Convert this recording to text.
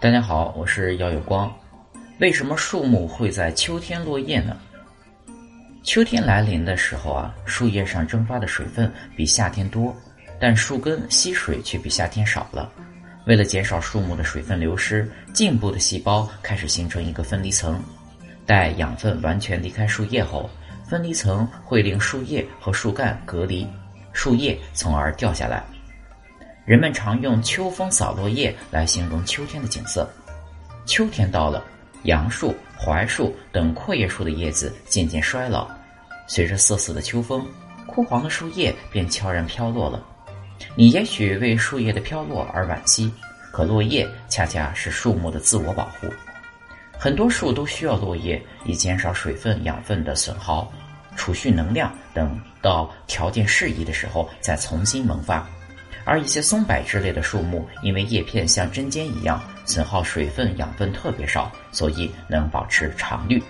大家好，我是耀有光。为什么树木会在秋天落叶呢？秋天来临的时候啊，树叶上蒸发的水分比夏天多，但树根吸水却比夏天少了。为了减少树木的水分流失，茎部的细胞开始形成一个分离层。待养分完全离开树叶后，分离层会令树叶和树干隔离，树叶从而掉下来。人们常用“秋风扫落叶”来形容秋天的景色。秋天到了，杨树、槐树等阔叶树的叶子渐渐衰老，随着瑟瑟的秋风，枯黄的树叶便悄然飘落了。你也许为树叶的飘落而惋惜，可落叶恰恰是树木的自我保护。很多树都需要落叶，以减少水分、养分的损耗，储蓄能量，等到条件适宜的时候再重新萌发。而一些松柏之类的树木，因为叶片像针尖一样，损耗水分、养分特别少，所以能保持常绿。